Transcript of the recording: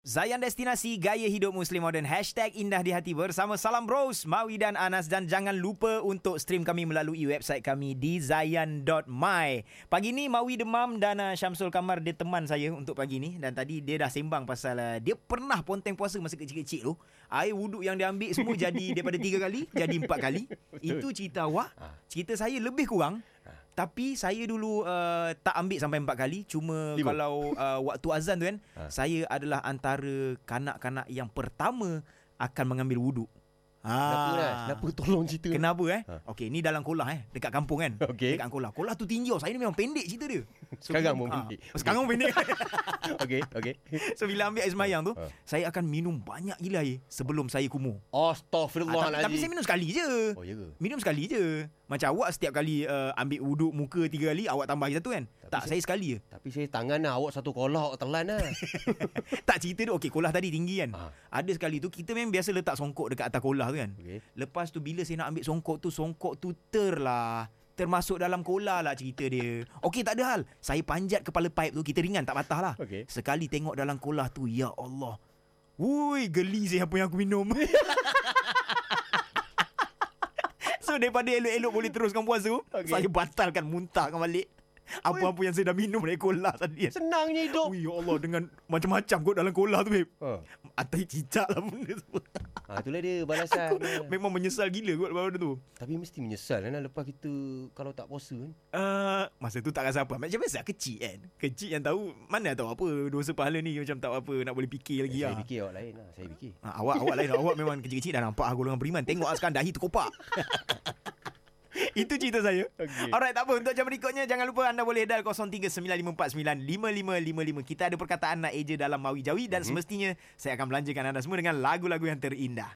Zayan Destinasi Gaya Hidup Muslim Modern. Hashtag Indah di Hati bersama Salam Bros Mawi dan Anas. Dan jangan lupa untuk stream kami melalui website kami Di zayan.my Pagi ni Mawi Demam dan uh, Syamsul Kamar Dia teman saya untuk pagi ni. Dan tadi dia dah sembang pasal uh, Dia pernah ponteng puasa masa kecil-kecil tu. Air wuduk yang dia ambil semua jadi Daripada tiga kali Jadi empat kali. Itu cerita awak. Cerita saya lebih kurang tapi saya dulu uh, tak ambil sampai empat kali Cuma Lima. kalau uh, waktu azan tu kan Ha. Saya adalah antara kanak-kanak yang pertama Akan mengambil wuduk Kenapa Nas? Kenapa tolong cerita Kenapa eh? Ha. Okey, ni dalam kolah eh, dekat kampung kan. Okey. Dekat kolah. Kolah tu tinggi tau. Saya ni memang pendek cerita dia. Sekarang bila- pun ah, pendek. Sekarang pun pendek. Okey, okey. so bila ambil air semayang tu, Ha. saya akan minum banyak gila air sebelum saya kumur. Ah, tapi, Astaghfirullahalazim. tapi saya minum sekali je. Oh, ya ke? Minum sekali je. Macam awak setiap kali uh, ambil wuduk muka tiga kali, awak tambah lagi satu kan? Tapi tak, saya- saya sekali je. Tapi saya tangan lah Awak satu kolah Awak telan lah tak cerita dia, okey kolah tadi tinggi kan? Ah. Ada sekali tu, kita memang biasa letak songkok dekat atas kolah tu kan? Okey. Lepas tu bila saya nak ambil songkok tu Songkok tu ter lah. Termasuk dalam kola lah cerita dia. Okey tak ada hal. Saya panjat kepala pipe tu Kita ringan tak patah lah. Okey. Sekali tengok dalam kolah tu Ya Allah. Wui geli saya apa yang aku minum. So daripada elok-elok boleh teruskan puasa Okey. Saya batalkan muntahkan balik Apa-apa yang saya dah minum dari kolah tadi? Senangnya hidup. Ui ya Allah dengan macam-macam kot dalam kolah tu babe ha. Atai cicak lah benda tu. Ha, Itulah dia balasan. Memang menyesal gila kot lepas benda tu. Tapi mesti menyesal kan Lepas kita Kalau tak puasa kan? Uh, masa tu tak rasa apa. Macam biasa kecil kan? Kecil yang tahu Mana tahu apa Dosa pahala ni Macam tak apa Nak boleh fikir lagi Saya lah. fikir awak lain lah Saya fikir. Ha, Awak awak lain Awak memang kecil-kecil Dah nampak golongan beriman. Tengok lah sekarang dahi terkopak Itu cerita saya. Okey. Alright tak apa. Untuk jam berikutnya Jangan lupa anda boleh dial 0395495555 Kita ada perkataan nak eja dalam Mawi Jawi Dan semestinya Saya akan belanjakan anda semua Dengan lagu-lagu yang terindah